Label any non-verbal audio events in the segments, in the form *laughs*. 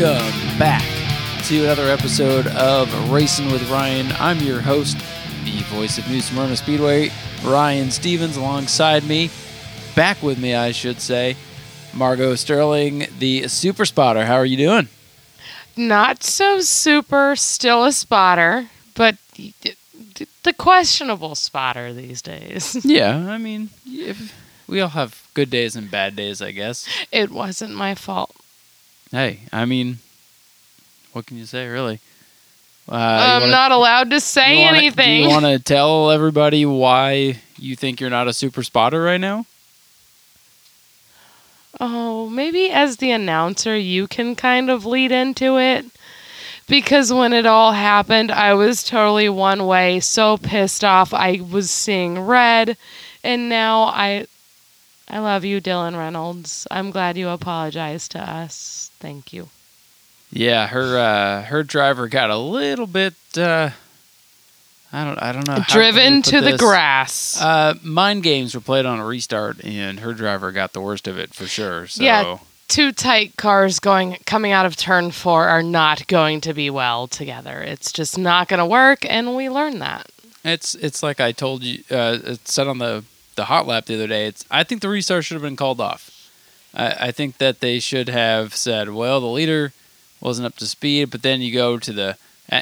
Welcome back to another episode of Racing with Ryan. I'm your host, the voice of New Smyrna Speedway, Ryan Stevens, alongside me, back with me, I should say, Margeaux Sterling, the super spotter. How are you doing? Not so super, still a spotter, but the questionable spotter these days. *laughs* Yeah, I mean, if, we all have good days and bad days, I guess. It wasn't my fault. Hey, I mean, what can you say, really? Uh, I'm wanna, not allowed to say you wanna, anything. Do you want to *laughs* tell everybody why you think you're not a super spotter right now? Oh, maybe as the announcer, you can kind of lead into it. Because when it all happened, I was totally one way, so pissed off. I was seeing red, and now I I love you, Dylan Reynolds. I'm glad you apologized to us. Thank you. Yeah, her uh, her driver got a little bit. Uh, I don't. I don't know. Driven to the grass. Uh, mind games were played on a restart, and her driver got the worst of it for sure. So. Yeah, two tight cars going coming out of turn four are not going to be well together. It's just not going to work, and we learned that. It's it's like I told you. Uh, it said on the the hot lap the other day. It's I think the restart should have been called off. I, I think that they should have said, well, the leader wasn't up to speed, but then you go to the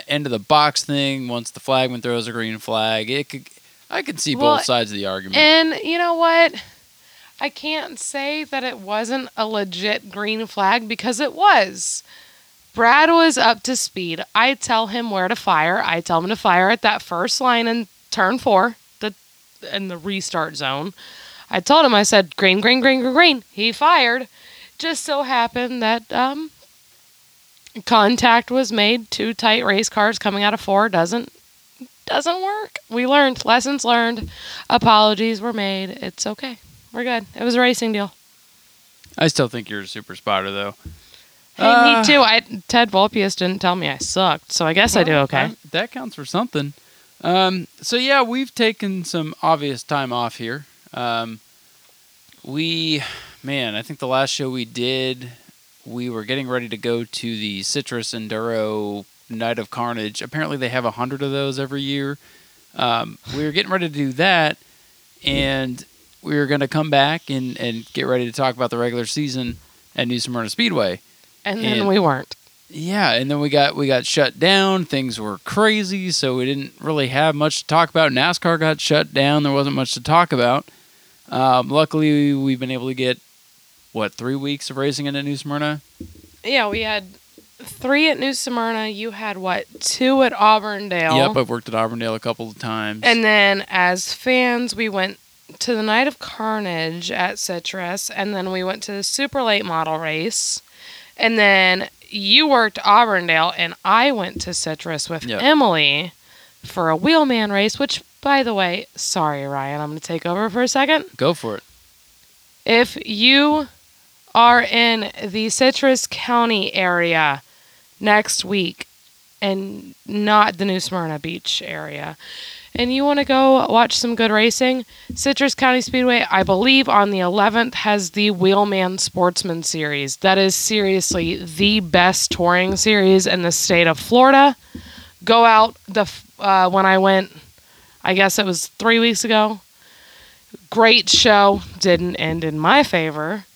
end of the box thing once the flagman throws a green flag. It could, I can see well, both sides of the argument. And you know what? I can't say that it wasn't a legit green flag because it was. Brad was up to speed. I tell him where to fire. I tell him to fire at that first line in turn four, in the restart zone. I told him I said green, green, green, green, green. He fired. Just so happened that um, contact was made. Two tight race cars coming out of four doesn't doesn't work. We learned lessons learned. Apologies were made. It's okay. We're good. It was a racing deal. I still think you're a super spotter though. Hey, uh, me too. I Ted Vulpius didn't tell me I sucked, so I guess well, I do okay. I, that counts for something. Um, so yeah, we've taken some obvious time off here. Um, we, man, I think the last show we did we were getting ready to go to the Citrus Enduro Night of Carnage. Apparently, they have a hundred of those every year. Um, we were getting ready to do that, and we were going to come back and, and get ready to talk about the regular season at New Smyrna Speedway. And then and, we weren't. Yeah, and then we got we got shut down. Things were crazy, so we didn't really have much to talk about. NASCAR got shut down. There wasn't much to talk about. Um, luckily, we've been able to get what three weeks of racing in New Smyrna. Yeah, we had three at New Smyrna. You had what two at Auburndale? Yep, I've worked at Auburndale a couple of times. And then as fans, we went to the Night of Carnage at Citrus, and then we went to the super late model race, and then you worked Auburndale, and I went to Citrus with yep. Emily for a wheelman race. Which, by the way, sorry Ryan, I'm going to take over for a second. Go for it. If you are in the Citrus County area next week and not the New Smyrna Beach area, and you want to go watch some good racing, Citrus County Speedway, I believe on the 11th, has the Wheelman Sportsman Series. That is seriously the best touring series in the state of Florida. Go out the uh, when I went, I guess it was three weeks ago. Great show. Didn't end in my favor.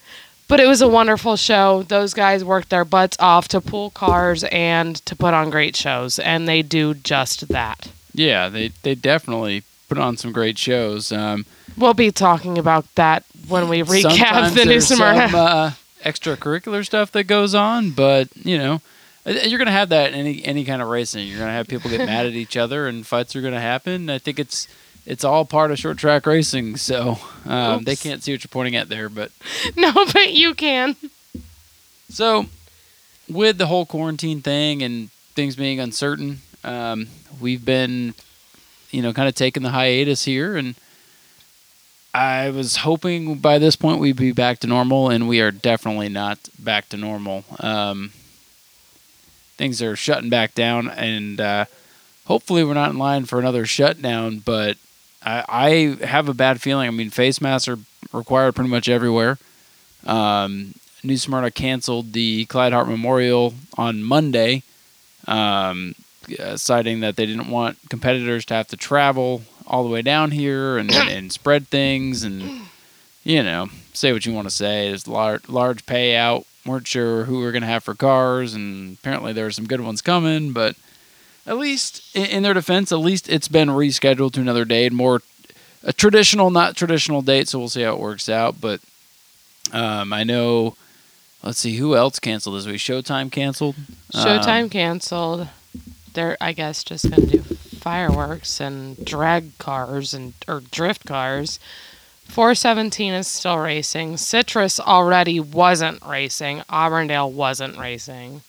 But it was a wonderful show. Those guys worked their butts off to pull cars and to put on great shows, and they do just that. Yeah, they they definitely put on some great shows. Um, we'll be talking about that when we recap the New Smyrna. Some, uh, extracurricular stuff that goes on, but you know, uh, you're going to have that in any any kind of racing. You're going to have people get mad at *laughs* each other, and fights are going to happen. I think it's it's all part of short track racing, so um, they can't see what you're pointing at there, but *laughs* no, but you can. So, with the whole quarantine thing and things being uncertain, um, we've been, you know, kind of taking the hiatus here, and I was hoping by this point we'd be back to normal, and we are definitely not back to normal. Um, things are shutting back down, and uh, hopefully we're not in line for another shutdown, but I, I have a bad feeling. I mean, face masks are required pretty much everywhere. Um, New Smyrna canceled the Clyde Hart Memorial on Monday, um, uh, citing that they didn't want competitors to have to travel all the way down here and, *coughs* and spread things and you know say what you want to say. There's large large payout. weren't sure who we are going to have for cars, and apparently there are some good ones coming. But at least in, in their defense, at least it's been rescheduled to another date, more a traditional, not traditional date. So we'll see how it works out. But um, I know. Let's see who else canceled this week. Showtime canceled. Showtime Um, canceled. They're, I guess, just gonna do fireworks and drag cars and or drift cars. 417 is still racing. Citrus already wasn't racing. Auburndale wasn't racing.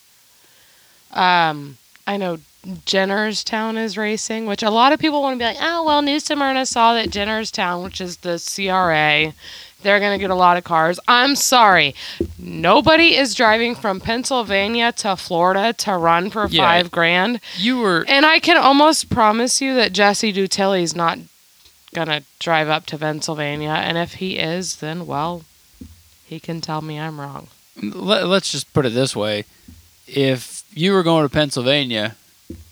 Um, I know Jennerstown is racing, which a lot of people want to be like, oh well, New Smyrna saw that Jennerstown, which is the CRA, they're gonna get a lot of cars. I'm sorry, nobody is driving from Pennsylvania to Florida to run for Yeah. five grand, you were and I can almost promise you that Jesse Dutilly's not gonna drive up to Pennsylvania, and if he is, then well, he can tell me I'm wrong. let, let's just put it this way if you were going to pennsylvania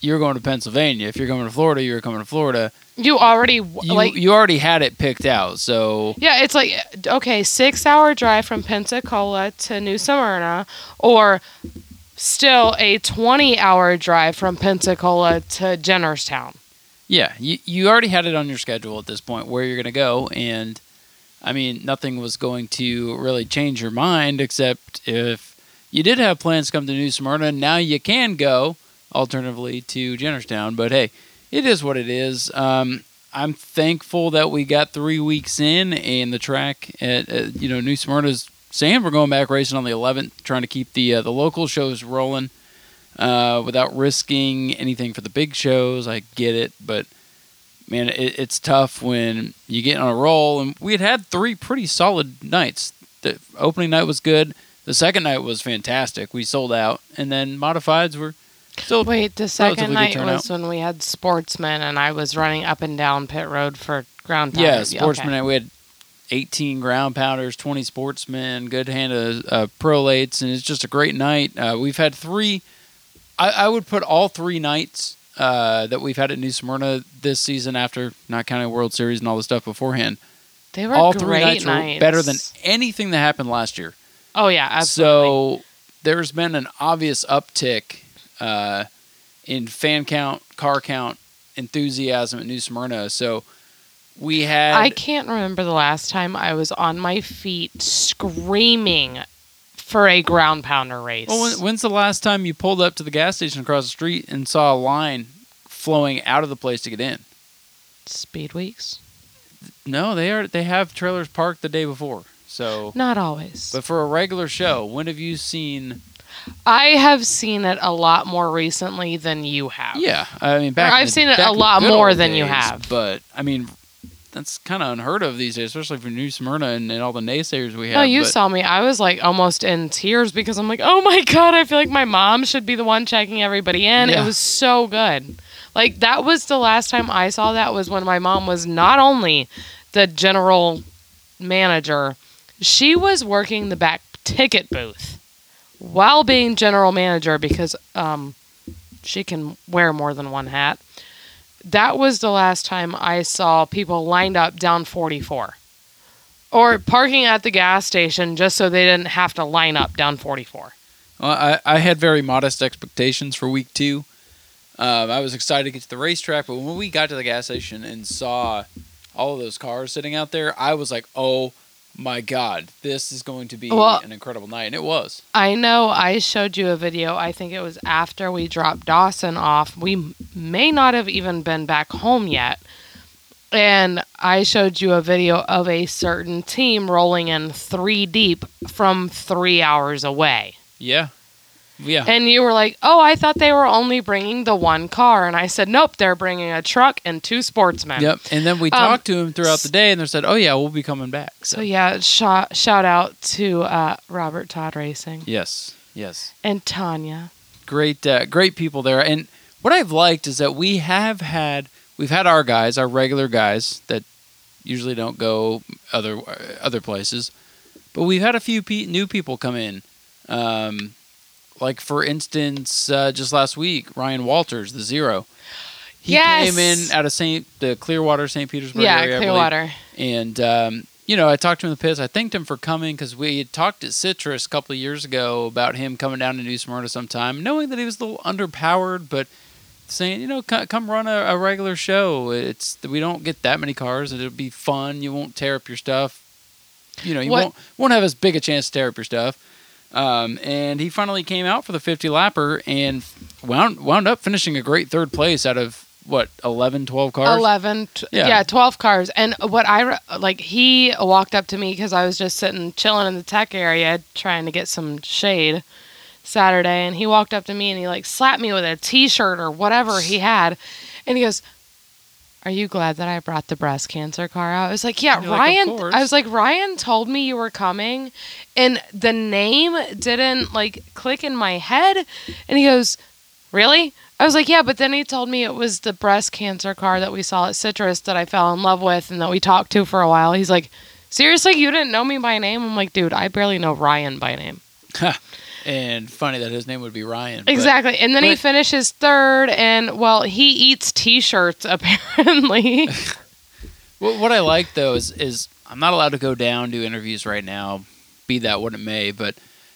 you're going to pennsylvania if you're going to florida you're coming to florida You already you, like you already had it picked out so Yeah, it's like okay, six hour drive from Pensacola to New Smyrna, or still a twenty hour drive from Pensacola to Jennerstown. yeah you, you already had it on your schedule at this point where you're going to go and i mean nothing was going to really change your mind except if you did have plans to come to new smyrna now you can go alternatively to jennerstown but hey it is what it is um, i'm thankful that we got three weeks in and the track at, at you know new smyrna's saying we're going back racing on the 11th trying to keep the uh, the local shows rolling uh, without risking anything for the big shows. I get it, but man, it, it's tough when you get on a roll. And we had had three pretty solid nights. The opening night was good. The second night was fantastic. We sold out, and then modifieds were still. Wait, the second night was when we had sportsmen and I was running up and down pit road for ground yeah, sportsmen. Okay. We had 18 ground pounders, 20 sportsmen, good hand of uh, prolates, and it's just a great night. Uh, we've had three. I, I would put all three nights uh, that we've had at New Smyrna this season, after not counting World Series and all the stuff beforehand. They were all great three nights, nights. were better than anything that happened last year. Oh yeah, absolutely. So there's been an obvious uptick uh, in fan count, car count, enthusiasm at New Smyrna. So we had I can't remember the last time I was on my feet screaming for a ground pounder race. Well, when, when's the last time you pulled up to the gas station across the street and saw a line flowing out of the place to get in? Speed weeks? No, they are. They have trailers parked the day before. So, Not always. but for a regular show, when have you seen? I have seen it a lot more recently than you have. Yeah, I mean, back. Or I've the- seen it back a in the lot good more old than you days, have. But I mean, that's kind of unheard of these days, especially for New Smyrna and, and all the naysayers we have. No, you but- saw me. I was like almost in tears because I'm like, oh my *laughs* god, I feel like my mom should be the one checking everybody in. Yeah. It was so good. Like that was the last time I saw that was when my mom was not only the general manager, she was working the back ticket booth while being general manager because um, she can wear more than one hat. That was the last time I saw people lined up down 44 or parking at the gas station just so they didn't have to line up down 44. Well, I, I had very modest expectations for week two. Um, I was excited to get to the racetrack, but when we got to the gas station and saw all of those cars sitting out there, I was like, "Oh my god, this is going to be Well- an incredible night!" And it was. I know I showed you a video. I think it was after we dropped Dawson off. We may not have even been back home yet. And I showed you a video of a certain team rolling in three deep from three hours away. Yeah, yeah. And you were like, oh, I thought they were only bringing the one car. And I said, nope, they're bringing a truck and two sportsmen. Yep. And then we Um, talked to him throughout the day, and they said, "Oh yeah, we'll be coming back." So, yeah, shout, shout out to uh, Robert Todd Racing yes, yes. and Tanya. great uh, great people there and what i've liked is that we have had we've had our guys our regular guys that usually don't go other other places but we've had a few pe- new people come in. Um, like for instance, uh, just last week, Ryan Walters, the zero. He Yes. came in out of Saint the Clearwater, St. Petersburg yeah, area. Clearwater. And um, you know, I talked to him in the pits. I thanked him for coming because we had talked at Citrus a couple of years ago about him coming down to New Smyrna sometime, knowing that he was a little underpowered, but saying, you know, come, come run a, a regular show. It's we don't get that many cars. and It'll be fun. You won't tear up your stuff. You know, you What- won't won't have as big a chance to tear up your stuff. Um, and he finally came out for the 50 lapper and wound wound up finishing a great third place out of what 11, 12 cars. 11 t- Yeah. yeah. 12 cars and what i re- like he walked up to me because i was just sitting chilling in the tech area trying to get some shade saturday and he walked up to me and he like slapped me with a t-shirt or whatever he had and he goes are you glad that i brought the breast cancer car out i was like yeah You're ryan course." i was like ryan told me you were coming and the name didn't like click in my head and he goes Really? I was like, yeah, but then he told me it was the breast cancer car that we saw at Citrus that I fell in love with and that we talked to for a while. He's like, seriously, you didn't know me by name? I'm like, dude, I barely know Ryan by name. And funny that his name would be Ryan. but- Exactly. And then he finishes third, and well, he eats T-shirts *laughs* apparently. *laughs* What, what I like though is is I'm not allowed to go down do interviews right now, be that what it may. But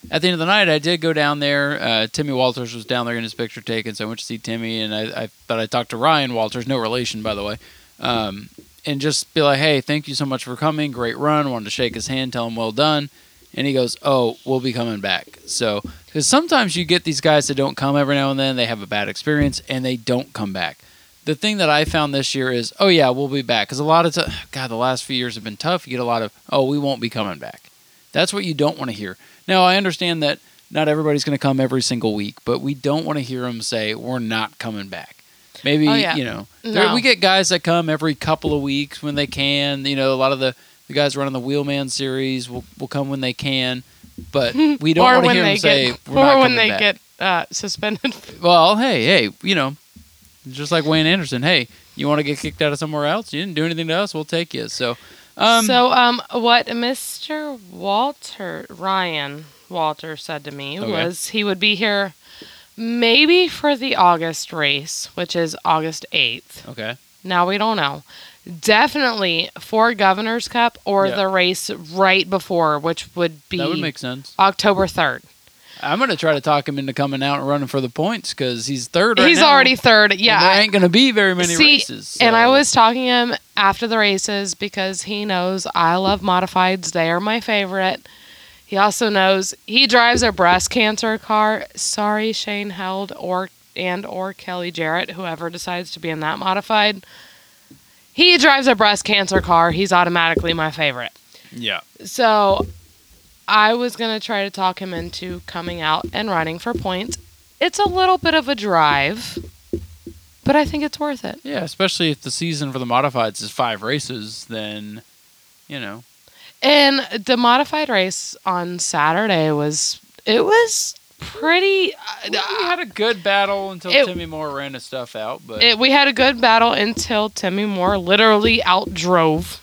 at the end of the night, I did go down there. Uh, Timmy Walters was down there getting his picture taken, so I went to see Timmy, and I, I thought I talked to Ryan Walters, no relation by the way, um, and just be like, hey, thank you so much for coming, great run. Wanted to shake his hand, tell him well done. And he goes, "Oh, we'll be coming back." So, because sometimes you get these guys that don't come every now and then, they have a bad experience and they don't come back the thing that I found this year is, oh yeah, we'll be back. Because a lot of times, *sighs* God, the last few years have been tough. You get a lot of, oh, we won't be coming back. That's what you don't want to hear. Now I understand that not everybody's going to come every single week, but we don't want to hear them say we're not coming back. Maybe Oh, yeah. you know No. we get guys that come every couple of weeks when they can. You know, a lot of the, the guys running the Wheelman series will will come when they can, but *laughs* we don't want to hear them say get, we're not or when they back. get uh, suspended. *laughs* Well, hey, hey, you know, just like Wayne Anderson. Hey, you want to get kicked out of somewhere else? You didn't do anything to us. We'll take you. So, um, so, um, what Mr. Walter Ryan Walter said to me Okay. was he would be here maybe for the August race, which is August eighth. okay, Now we don't know. Definitely for Governor's Cup or Yeah. the race right before, which would be that would make sense. October third. I'm gonna try to talk him into coming out and running for the points because he's third. Right He's now, already third. and Yeah, there I- ain't gonna be very many See, races. And I was talking to him after the races because he knows I love modifieds. They are my favorite. He also knows he drives a breast cancer car. Sorry, Shane Held or and or Kelly Jarrett, whoever decides to be in that modified. He drives a breast cancer car. He's automatically my favorite. yeah. So I was going to try to talk him into coming out and running for points. It's a little bit of a drive, but I think it's worth it. Yeah, especially if the season for the modifieds is five races, then you know. And the modified race on Saturday was it was pretty. We had a good battle until It- Timmy Moore ran his stuff out, but It, we had a good battle until Timmy Moore literally outdrove,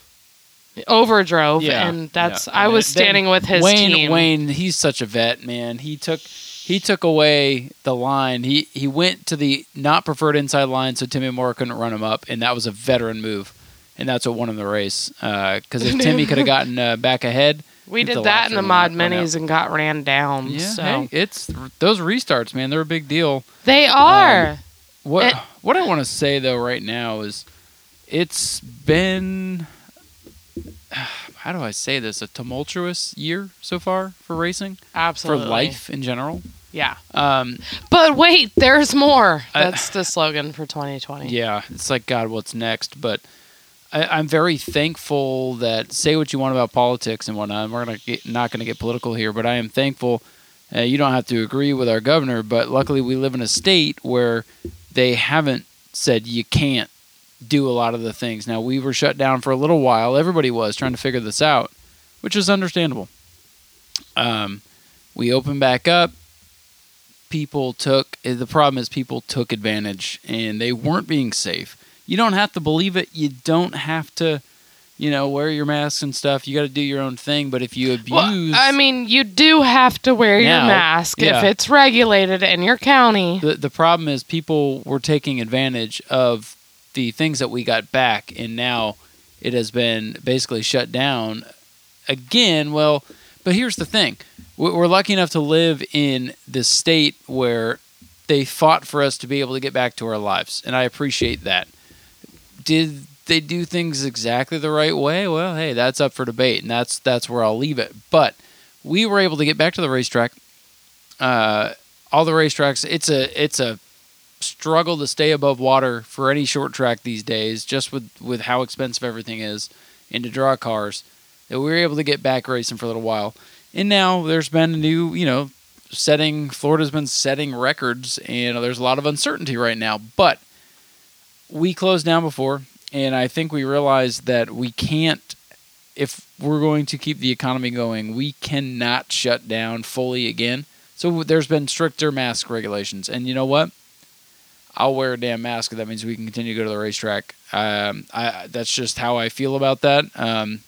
overdrove, Yeah, and that's yeah. I And was then standing with his Wayne, team. Wayne, he's such a vet, man. He took he took away the line. He he went to the not preferred inside line, so Timmy Moore couldn't run him up, and that was a veteran move, and that's what won him the race. Because if *laughs* Timmy could have gotten uh, back ahead, we did that in the mod minis and got ran down. yeah, so hey, it's those restarts, man. They're a big deal. they are. What It- what I want to say though right now is, it's been. *sighs* How do I say this? A tumultuous year so far for racing, Absolutely. for life in general. Yeah. Um, But wait, there's more. I- That's the slogan for 2020. Yeah, it's like God, what's next? But I, I'm very thankful that say what you want about politics and whatnot. We're gonna get, not going to get political here, but I am thankful. Uh, you don't have to agree with our governor, but luckily we live in a state where they haven't said you can't do a lot of the things. Now we were shut down for a little while. Everybody was trying to figure this out, which is understandable. Um, we opened back up people took the problem is people took advantage and they weren't being safe you don't have to believe it you don't have to you know, wear your masks and stuff. You got to do your own thing. But if you abuse, Well, I mean, you do have to wear Now, your mask if it's regulated in your county. the the problem is people were taking advantage of the things that we got back, and now it has been basically shut down again. Well, but here's the thing: We- we're lucky enough to live in this state where they fought for us to be able to get back to our lives, and I appreciate that. Did they do things exactly the right way? Well, hey, that's up for debate, and that's that's where I'll leave it. But we were able to get back to the racetrack. Uh, all the racetracks, it's a it's a struggle to stay above water for any short track these days, just with with how expensive everything is, and to draw cars. That we were able to get back racing for a little while, and now there's been a new, you know, setting. Florida's been setting records, and there's a lot of uncertainty right now. But we closed down before, and I think we realized that we can't. If we're going to keep the economy going, we cannot shut down fully again. So there's been stricter mask regulations, and you know what? I'll wear a damn mask. That means we can continue to go to the racetrack. Um, I that's just how I feel about that. Um,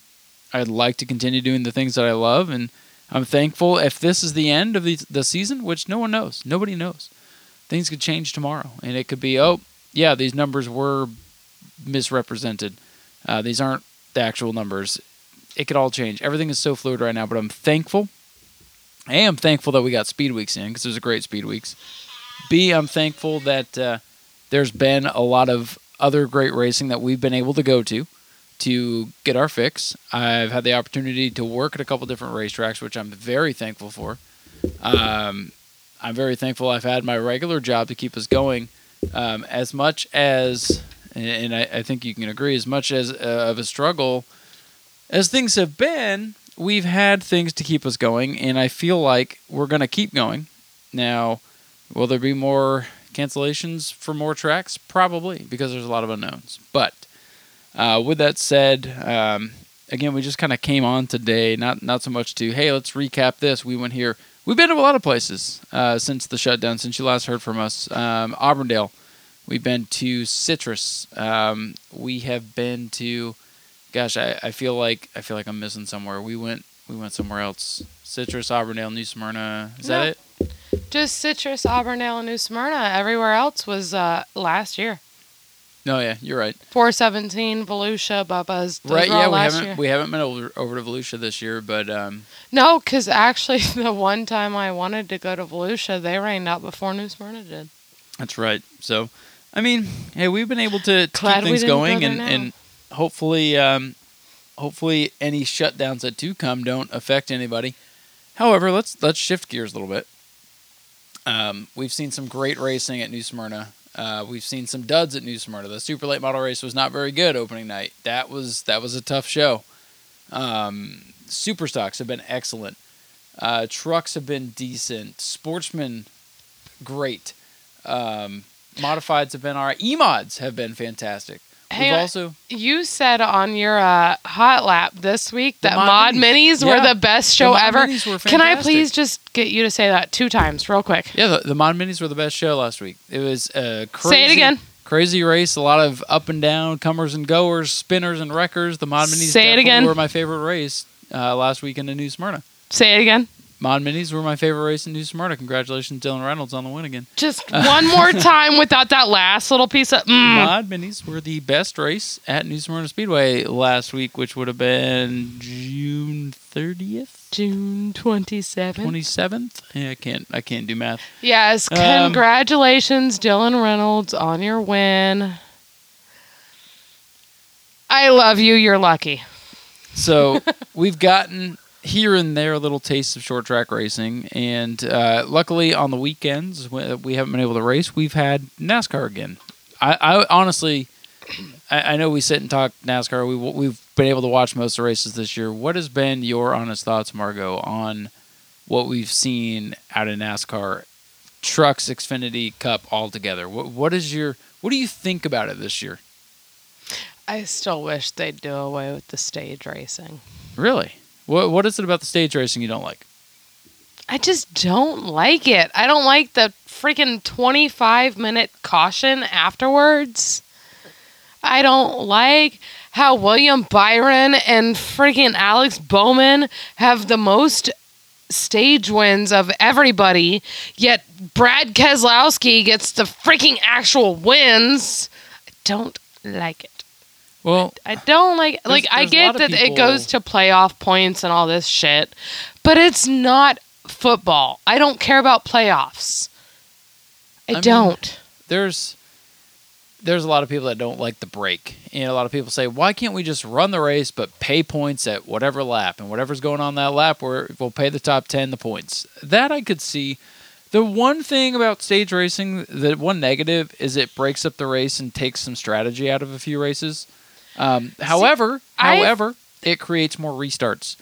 I'd like to continue doing the things that I love, and I'm thankful. If this is the end of the the season, which no one knows, nobody knows, things could change tomorrow, and it could be oh yeah, these numbers were misrepresented. Uh, these aren't the actual numbers. It could all change. Everything is so fluid right now, but I'm thankful. A, I'm thankful that we got speed weeks in because there's a great speed weeks. B, I'm thankful that uh, there's been a lot of other great racing that we've been able to go to to get our fix. I've had the opportunity to work at a couple different racetracks, which I'm very thankful for. Um, I'm very thankful I've had my regular job to keep us going. Um, as much as, and I, I think you can agree, as much as uh, of a struggle as things have been, we've had things to keep us going, and I feel like we're going to keep going. Now, will there be more cancellations for more tracks? Probably, because there's a lot of unknowns. But uh, with that said, um, again, we just kind of came on today, not not so much to hey, let's recap this. We went here. We've been to a lot of places uh, since the shutdown, since you last heard from us. Um, Auburndale, we've been to Citrus. Um, we have been to, gosh, I, I feel like I feel like I'm missing somewhere. We went we went somewhere else. Citrus, Auburndale, New Smyrna. Is No. that it? Just Citrus, Auburndale, and New Smyrna. Everywhere else was uh, last year. No, yeah, you're right. 417, Volusia, Bubba's. Those right, yeah, we haven't year. we haven't been over, over to Volusia this year, but um, No, because actually, *laughs* the one time I wanted to go to Volusia, they rained out before New Smyrna did. That's right. So, I mean, hey, we've been able to, Glad keep things didn't go going, and, now. and hopefully, um, hopefully, any shutdowns that do come don't affect anybody. However, let's let's shift gears a little bit. Um, we've seen some great racing at New Smyrna. Uh, we've seen some duds at New Smyrna. The super late model race was not very good opening night. That was that was a tough show. Um, super stocks have been excellent. Uh, trucks have been decent. Sportsmen, great. Um, modifieds have been all right. E-mods have been fantastic. Hey, We've also You said on your uh, hot lap this week that Mod Mod Minis. Minis were Yeah. the best The show Mod ever. Can I please just get you to say that two times, real quick? yeah, the, the mod minis were the best show last week. It was a crazy, Say it again. Crazy race, a lot of up and down, comers and goers, spinners and wreckers. The mod minis Say it definitely again. were my favorite race uh, last week in the New Smyrna. Say it again. Mod minis were my favorite race in New Smyrna. Congratulations, Dylan Reynolds, on the win again. Just one more *laughs* time without that last little piece of. Mm. Mod minis were the best race at New Smyrna Speedway last week, which would have been June thirtieth, June 27th. twenty seventh. Yeah, I can't. I can't do math. Yes, Um, congratulations, Dylan Reynolds, on your win. I love you. You're lucky. So we've gotten here and there a little taste of short track racing, and uh, luckily on the weekends when we haven't been able to race, we've had NASCAR again. I, I honestly, I, I know we sit and talk NASCAR. We we've been able to watch most of the races this year. What has been your honest thoughts, Margeaux, on what we've seen out of NASCAR, trucks, Xfinity, Cup all together? What what is your what do you think about it this year? I still wish they'd do away with the stage racing. Really? What what is it about the stage racing you don't like? I just don't like it. I don't like the freaking 25 minute caution afterwards. I don't like how William Byron and freaking Alex Bowman have the most stage wins of everybody, yet Brad Keselowski gets the freaking actual wins. I don't like it. Well, I don't like like I there's a get that it goes to playoff points and all this shit, but it's not football. I don't care about playoffs. I, I don't. there's there's a lot of people that don't like the break. And a lot of people say, why can't we just run the race but pay points at whatever lap and whatever's going on that lap where we'll pay the top 10 the points. That I could see. The one thing about stage racing, the one negative is it breaks up the race and takes some strategy out of a few races. Um, however, I- however, it creates more restarts.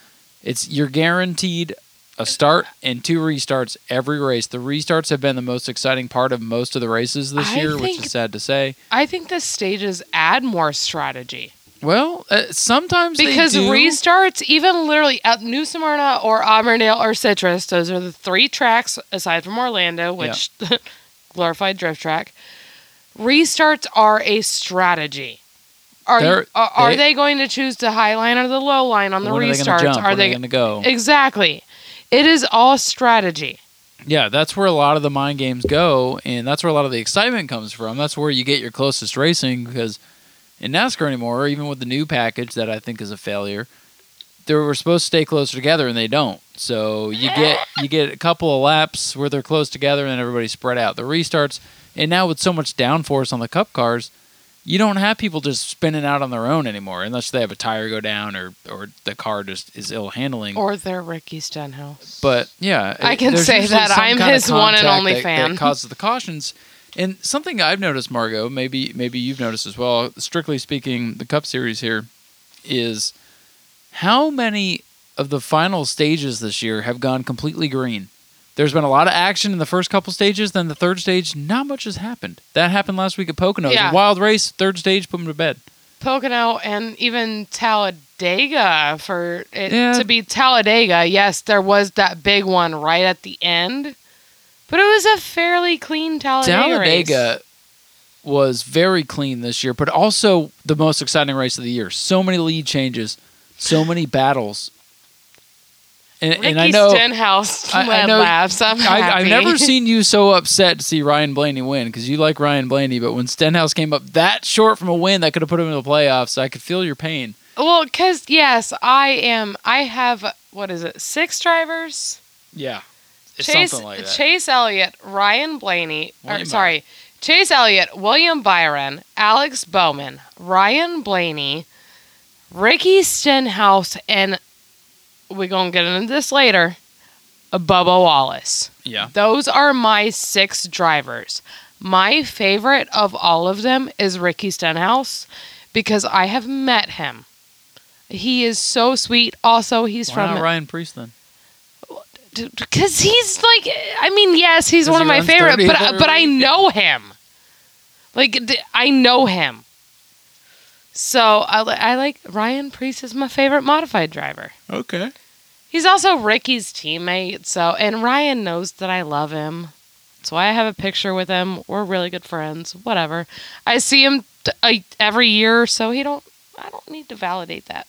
It's you're guaranteed a start and two restarts every race. The restarts have been the most exciting part of most of the races this I year, which is sad to say. I think the stages add more strategy Well, uh, sometimes they because restarts, even literally at New Smyrna or Auburndale or Citrus, those are the three tracks aside from Orlando, which *laughs* glorified drift track. Restarts are a strategy. Are They're- are, uh, are they- they going to choose the high line or the low line on the when are they restarts? jump? Are they are going to go? exactly? It is all strategy. Yeah, that's where a lot of the mind games go, and that's where a lot of the excitement comes from. That's where you get your closest racing because in NASCAR anymore, even with the new package that I think is a failure, they were supposed to stay closer together and they don't. So you get you get a couple of laps where they're close together and then everybody's spread out. The restarts, and now with so much downforce on the Cup cars, you don't have people just spinning out on their own anymore unless they have a tire go down or or the car just is ill handling. Or they're Ricky Stenhouse. But yeah, I can say that. I'm his one and only that- fan. That causes the cautions. And something I've noticed, Margeaux, maybe maybe you've noticed as well. Strictly speaking, the Cup Series here is how many of the final stages this year have gone completely green. There's been a lot of action in the first couple stages. Then the third stage, not much has happened. That happened last week at Pocono. Yeah. wild race. Third stage, put them to bed. Pocono and even Talladega for it Yeah. to be Talladega. Yes, there was that big one right at the end, but it was a fairly clean Talladega. Talladega race. was very clean this year, but also the most exciting race of the year. So many lead changes, so many battles. And, Ricky and I know Stenhouse I- I know- laps. I'm I, happy. I've never *laughs* seen you so upset to see Ryan Blaney win because you like Ryan Blaney, but when Stenhouse came up that short from a win that could have put him in the playoffs, I could feel your pain. Well, because yes, I am. I have what is it? Six drivers. Yeah, it's Chase something like that. Chase Elliott, Ryan Blaney, or sorry, Chase Elliott, William Byron, Alex Bowman, Ryan Blaney, Ricky Stenhouse, and we're gonna get into this later. Bubba Wallace. yeah, Those are my six drivers. My favorite of all of them is Ricky Stenhouse because I have met him. He is so sweet. Also, he's why from not Ryan Preece then? because he's like i mean yes he's one he of my favorite but but i know him like I know him so I, li- I like ryan preece is my favorite modified driver Okay. he's also ricky's teammate so and ryan knows that i love him so i have a picture with him we're really good friends whatever i see him t- uh, every year so he don't i don't need to validate that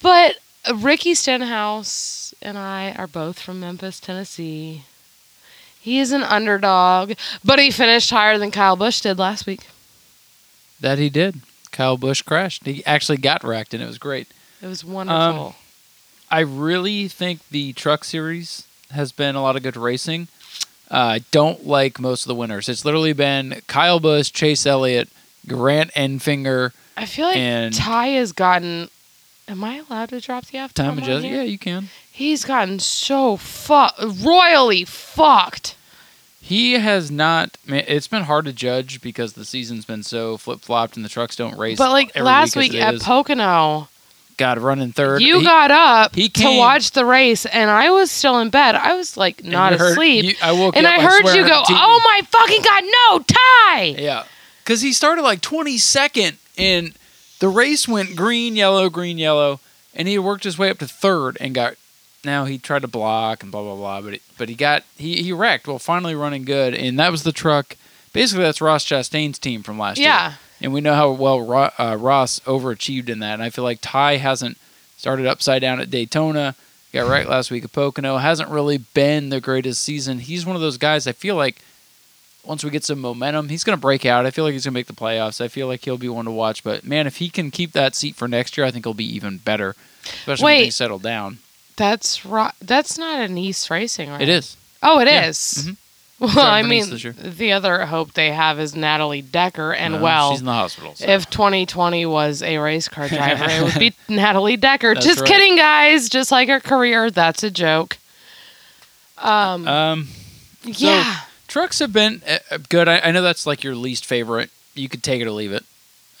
but uh, Ricky Stenhouse and I are both from Memphis, Tennessee. He is an underdog, but he finished higher than Kyle Busch did last week. That he did. Kyle Busch crashed. He actually got wrecked, and it was great. It was wonderful. I really think the truck series has been a lot of good racing. Uh, I don't like most of the winners. It's literally been Kyle Busch, Chase Elliott, Grant Enfinger, I feel like and- Ty has gotten. Am I allowed to drop the F Time on Adjust. Yeah, you can. He's gotten so fuck royally fucked. He has not. It's been hard to judge because the season's been so flip flopped and the trucks don't race. But like last week, week at is. Pocono, God running third. you He- got up he to watch the race, and I was still in bed. I was like not heard- asleep. you- I woke and up I heard you go, "Oh my fucking god, no, Ty!" Yeah, because he started like 22nd, and the race went green, yellow, green, yellow, and he worked his way up to third and got. Now he tried to block and blah blah blah, but it, but he got he he wrecked. Well, finally running good, and that was the truck. Basically, that's Ross Chastain's team from last year. Yeah, and we know how well uh, Ross overachieved in that. And I feel like Ty hasn't started upside down at Daytona. Got right last week at Pocono. Hasn't really been the greatest season. He's one of those guys. I feel like once we get some momentum, he's going to break out. I feel like he's going to make the playoffs. I feel like he'll be one to watch. But man, if he can keep that seat for next year, I think he'll be even better, especially when Wait. things settle down. That's right. That's not a Niece Racing, right? It is. Oh, it Yeah. is. Mhm. *laughs* Well, I mean, the other hope they have is Natalie Decker, and Well, well, she's in the hospital. so. if 2020 was a race car *laughs* driver, it would be Natalie Decker. That's Just right. kidding, guys. Just like her career, that's a joke. Um, um, so- yeah, trucks have been uh, uh, good. I, I know that's like your least favorite. You could take it or leave it.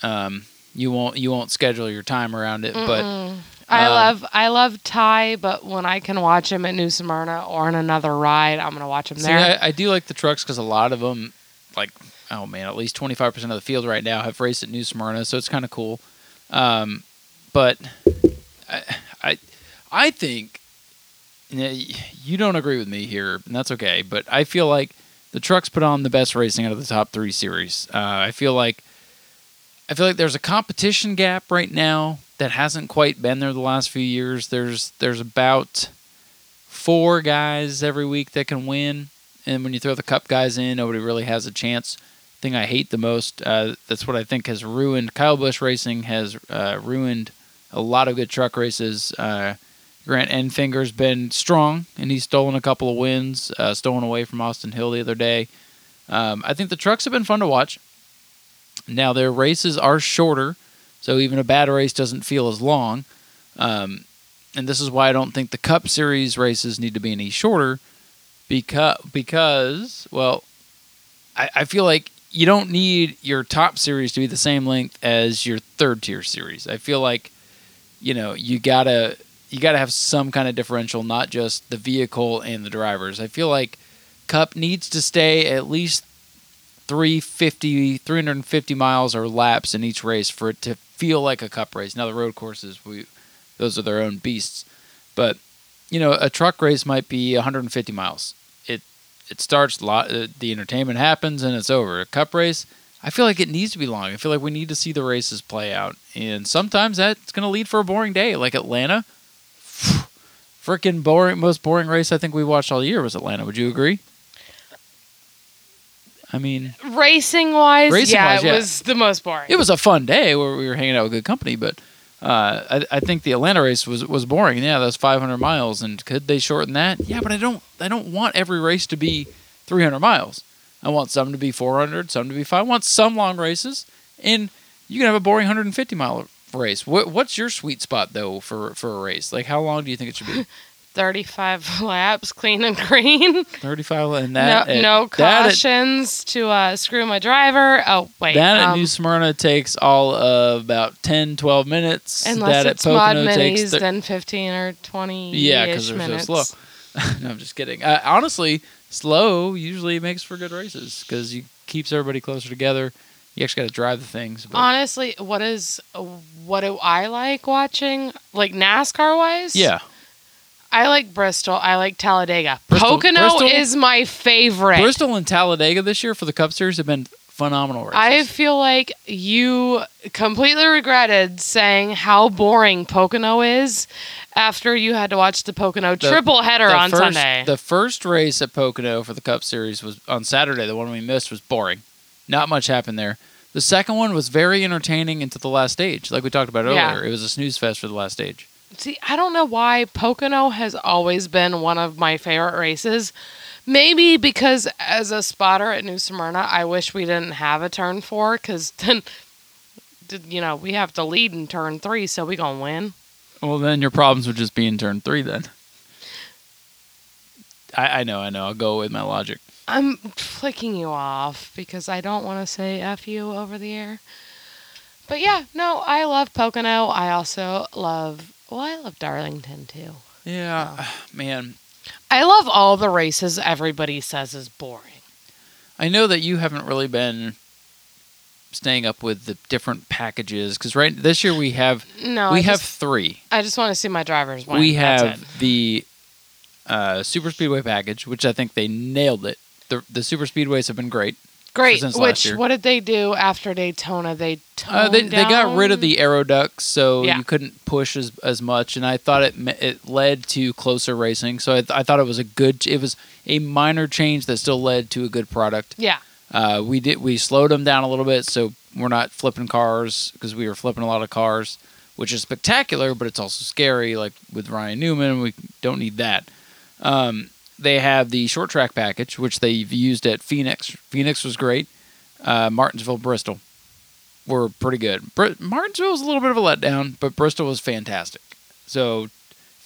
Um, you won't you won't schedule your time around it, but Mm-mm. I um, love I love Ty, but when I can watch him at New Smyrna or in another ride, I'm gonna watch him See, there. I, I do like the trucks because a lot of them, like, oh man, at least 25% of the field right now have raced at New Smyrna, so it's kind of cool. Um, but I, I, I think you, know, you don't agree with me here, and that's okay. But I feel like the trucks put on the best racing out of the top three series. Uh, I feel like I feel like there's a competition gap right now that hasn't quite been there the last few years. There's there's about four guys every week that can win, and when you throw the cup guys in, nobody really has a chance. Thing I hate the most. Uh, that's what I think has ruined Kyle Busch Racing has uh, ruined a lot of good truck races. Uh, Grant Enfinger's been strong, and he's stolen a couple of wins, uh, stolen away from Austin Hill the other day. Um, I think the trucks have been fun to watch. Now their races are shorter, so even a bad race doesn't feel as long. Um, and this is why I don't think the Cup Series races need to be any shorter, because because well, I, I feel like you don't need your top series to be the same length as your third tier series. I feel like you know you gotta you gotta have some kind of differential, not just the vehicle and the drivers. I feel like Cup needs to stay at least 350 350 miles or laps in each race for it to feel like a cup race. Now the road courses we those are their own beasts. But you know, a truck race might be 150 miles. It it starts lot uh, the entertainment happens and it's over. A cup race, I feel like it needs to be long. I feel like we need to see the races play out. And sometimes that's going to lead for a boring day like Atlanta. *sighs* Freaking boring most boring race I think we watched all year was Atlanta. Would you agree? I mean, Racing wise, Racing yeah, wise, it yeah. was the most boring. it was a fun day where we were hanging out with good company, but uh, I, I think the Atlanta race was was boring. Yeah, that was 500 miles, and could they shorten that? Yeah, but I don't I don't want every race to be 300 miles. I want some to be 400, some to be five. I want some long races, and you can have a boring 150 mile race. What what's your sweet spot though for for a race? Like how long do you think it should be? *laughs* 35 *laughs* laps, clean and green. 35 and that no, at- no at- cautions to uh, screw my driver. Oh wait, That at um, New Smyrna takes all of about 10, 12 minutes. unless that it's at mod Pocono takes minis, thir- then 15 or 20. Yeah, 'cause they're so slow. *laughs* no, I'm just kidding. Uh, honestly, slow usually makes for good races because you keeps everybody closer together. You actually got to drive the things. But Honestly, what is what do I like watching? Like NASCAR wise? yeah, I like Bristol. I like Talladega. Bristol- Pocono Bristol- is my favorite. Bristol and Talladega this year for the Cup Series have been phenomenal races. I feel like you completely regretted saying how boring Pocono is after you had to watch the Pocono The- triple header the on first, Sunday. The first race at Pocono for the Cup Series was on Saturday. The one we missed was boring. Not much happened there. The second one was very entertaining until the last stage, like we talked about earlier. Yeah. It was a snooze fest for the last stage. See, I don't know why Pocono has always been one of my favorite races. Maybe because as a spotter at New Smyrna, I wish we didn't have a turn four because then, you know, we have to lead in turn three, so we gonna win. Well, then your problems would just be in turn three. Then I, I know, I know. I'll go with my logic. I'm flicking you off because I don't want to say F you over the air. But yeah, no, I love Pocono. I also love, well, I love Darlington too. Yeah, *sighs* man. I love all the races everybody says is boring. I know that you haven't really been staying up with the different packages because right this year we have No, we I have just, three. I just want to see my drivers win. we have the uh, super speedway package, which I think they nailed it. The the super speedways have been great. Great. Which what did they do after Daytona? They toned Uh, they, they got rid of the aero ducts, so Yeah. you couldn't push as, as much, and I thought it it led to closer racing. So I, th- I thought it was a good. It was a minor change that still led to a good product. Yeah. Uh, we did we slowed them down a little bit, so we're not flipping cars because we were flipping a lot of cars, which is spectacular, but it's also scary. Like with Ryan Newman, we don't need that. Um, they have the short track package, which they've used at Phoenix. Phoenix was great. Uh, Martinsville, Bristol were pretty good. Br- Martinsville was a little bit of a letdown, but Bristol was fantastic. So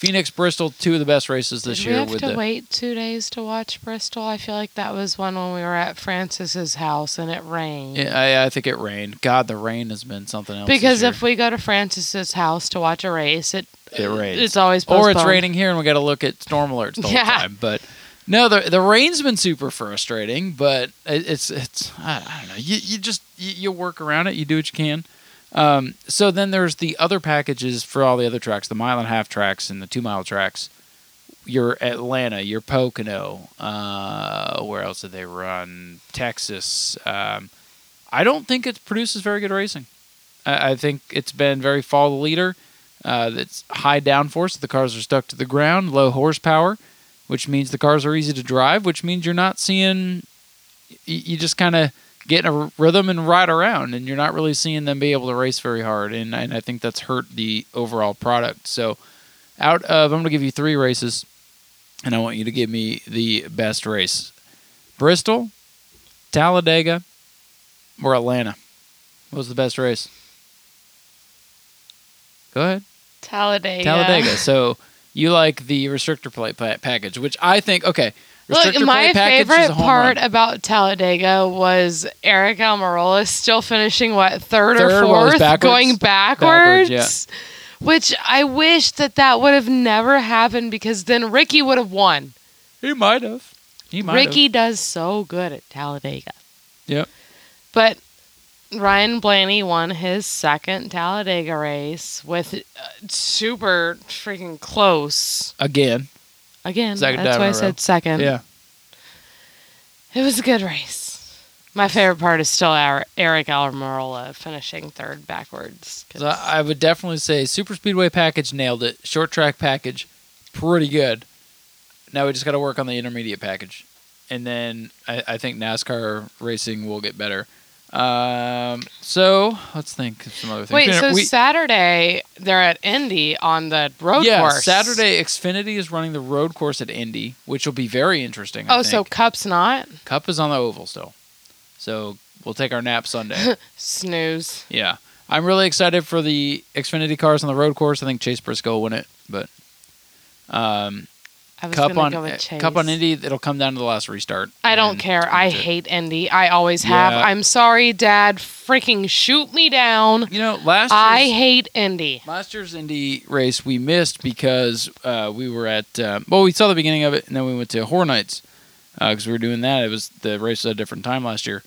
Phoenix, Bristol, two of the best races this Did year. we have with to the, wait two days to watch Bristol? I feel like that was one when we were at Francis's house and it rained. Yeah, I, I think it rained. God, the rain has been something else. because if we go to Francis's house to watch a race, it It rains. It's always or it's raining here and we got to look at storm alerts the *laughs* Yeah. whole time. But no, the the rain's been super frustrating. But it, it's it's I, I don't know. You you just you, you work around it. You do what you can. Um, so then there's the other packages for all the other tracks, the mile and a half tracks and the two mile tracks. Your Atlanta, your Pocono. Uh, where else did they run? Texas. Um, I don't think it produces very good racing. I, I think it's been very follow the leader. Uh, that's high downforce. The cars are stuck to the ground. Low horsepower, which means the cars are easy to drive. Which means you're not seeing. y- You just kind of get in a rhythm and ride around, and you're not really seeing them be able to race very hard. And, and I think that's hurt the overall product. So, out of I'm going to give you three races, and I want you to give me the best race: Bristol, Talladega, or Atlanta. What was the best race? Go ahead. Talladega. Talladega. So you like the restrictor plate package, which I think okay. Look, my plate package is favorite part run. about Talladega was Eric Almirola still finishing what third, Third, or fourth, backwards? going backwards. Backwards, Which I wish that that would have never happened because then Ricky would have won. He might have. He might Ricky does so good at Talladega. Yep. But Ryan Blaney won his second Talladega race with uh, super freaking close. again. Again, Second that's why I said second. Yeah. It was a good race. My favorite part is still Eric Almirola finishing third backwards. So I would definitely say Super Speedway package nailed it. Short track package, pretty good. Now we just got to work on the intermediate package, and then I, I think NASCAR racing will get better. Um, so let's think of some other things. Wait, so we- Saturday they're at Indy on the road yeah, course. Saturday Xfinity is running the road course at Indy, which will be very interesting. I Oh, so. Cup's not Cup is on the oval still, so we'll take our nap Sunday. *laughs* snooze. yeah, I'm really excited for the Xfinity cars on the road course. I think Chase Briscoe will win it, but um, I was Cup on go with uh, Chase. Cup on Indy, it'll come down to the last restart. I don't care. I it. hate Indy. I always have. Yeah. I'm sorry, Dad. Freaking shoot me down. You know, last I hate Indy. last year's Indy race we missed because uh, we were at uh, well, we saw the beginning of it, and then we went to Horror Nights because we were doing that. It was the race at a different time last year,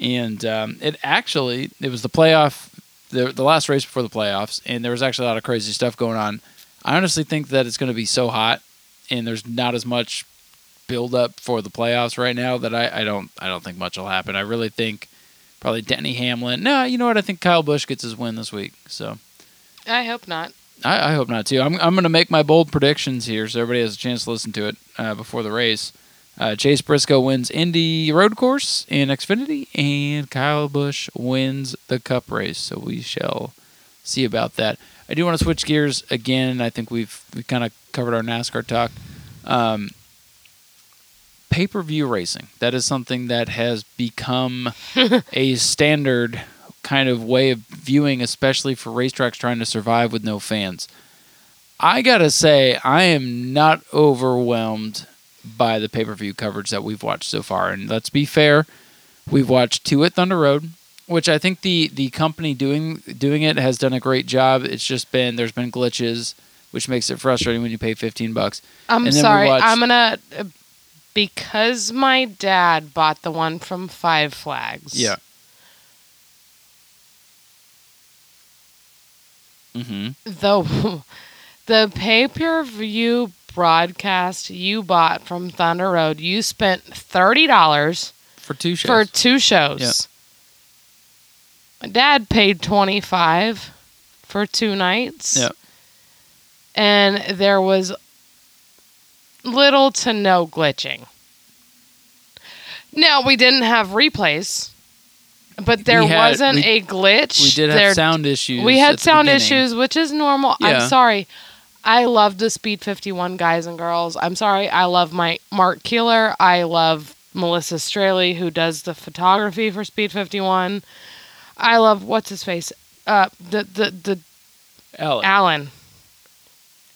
and um, it actually it was the playoff, the the last race before the playoffs, and there was actually a lot of crazy stuff going on. I honestly think that it's going to be so hot, and there's not as much build up for the playoffs right now that I, I don't I don't think much will happen. I really think probably Denny Hamlin. No, you know what? I think Kyle Busch gets his win this week. So I hope not. I, I hope not too. I'm I'm going to make my bold predictions here, so everybody has a chance to listen to it uh, before the race. Uh, Chase Briscoe wins Indy Road Course in Xfinity, and Kyle Busch wins the Cup race. So we shall see about that. I do want to switch gears again. I think we've we kind of covered our NASCAR talk. Um, Pay per view racing. That is something that has become *laughs* a standard kind of way of viewing, especially for racetracks trying to survive with no fans. I gotta say, I am not overwhelmed by the pay per view coverage that we've watched so far. And let's be fair, we've watched two at Thunder Road, which I think the the company doing doing it has done a great job. It's just been there's been glitches, which makes it frustrating when you pay fifteen bucks. I'm And then we sorry. watched- I'm gonna uh, because my dad bought the one from Five Flags. Yeah. Mm-hmm. The *laughs* the pay per view broadcast you bought from Thunder Road, you spent thirty dollars for two shows. for two shows. Yep. My dad paid 25 for two nights. Yep. And there was little to no glitching. Now, we didn't have replays, but there We had- wasn't we- a glitch. we did have There- sound issues. We at had the sound beginning. issues, which is normal. Yeah. I'm sorry. I love the Speed 51 guys and girls. I'm sorry. I love my Mark Keeler. I love Melissa Straley, who does the photography for Speed 51. I love what's his face, uh, the the the Alex. Alan.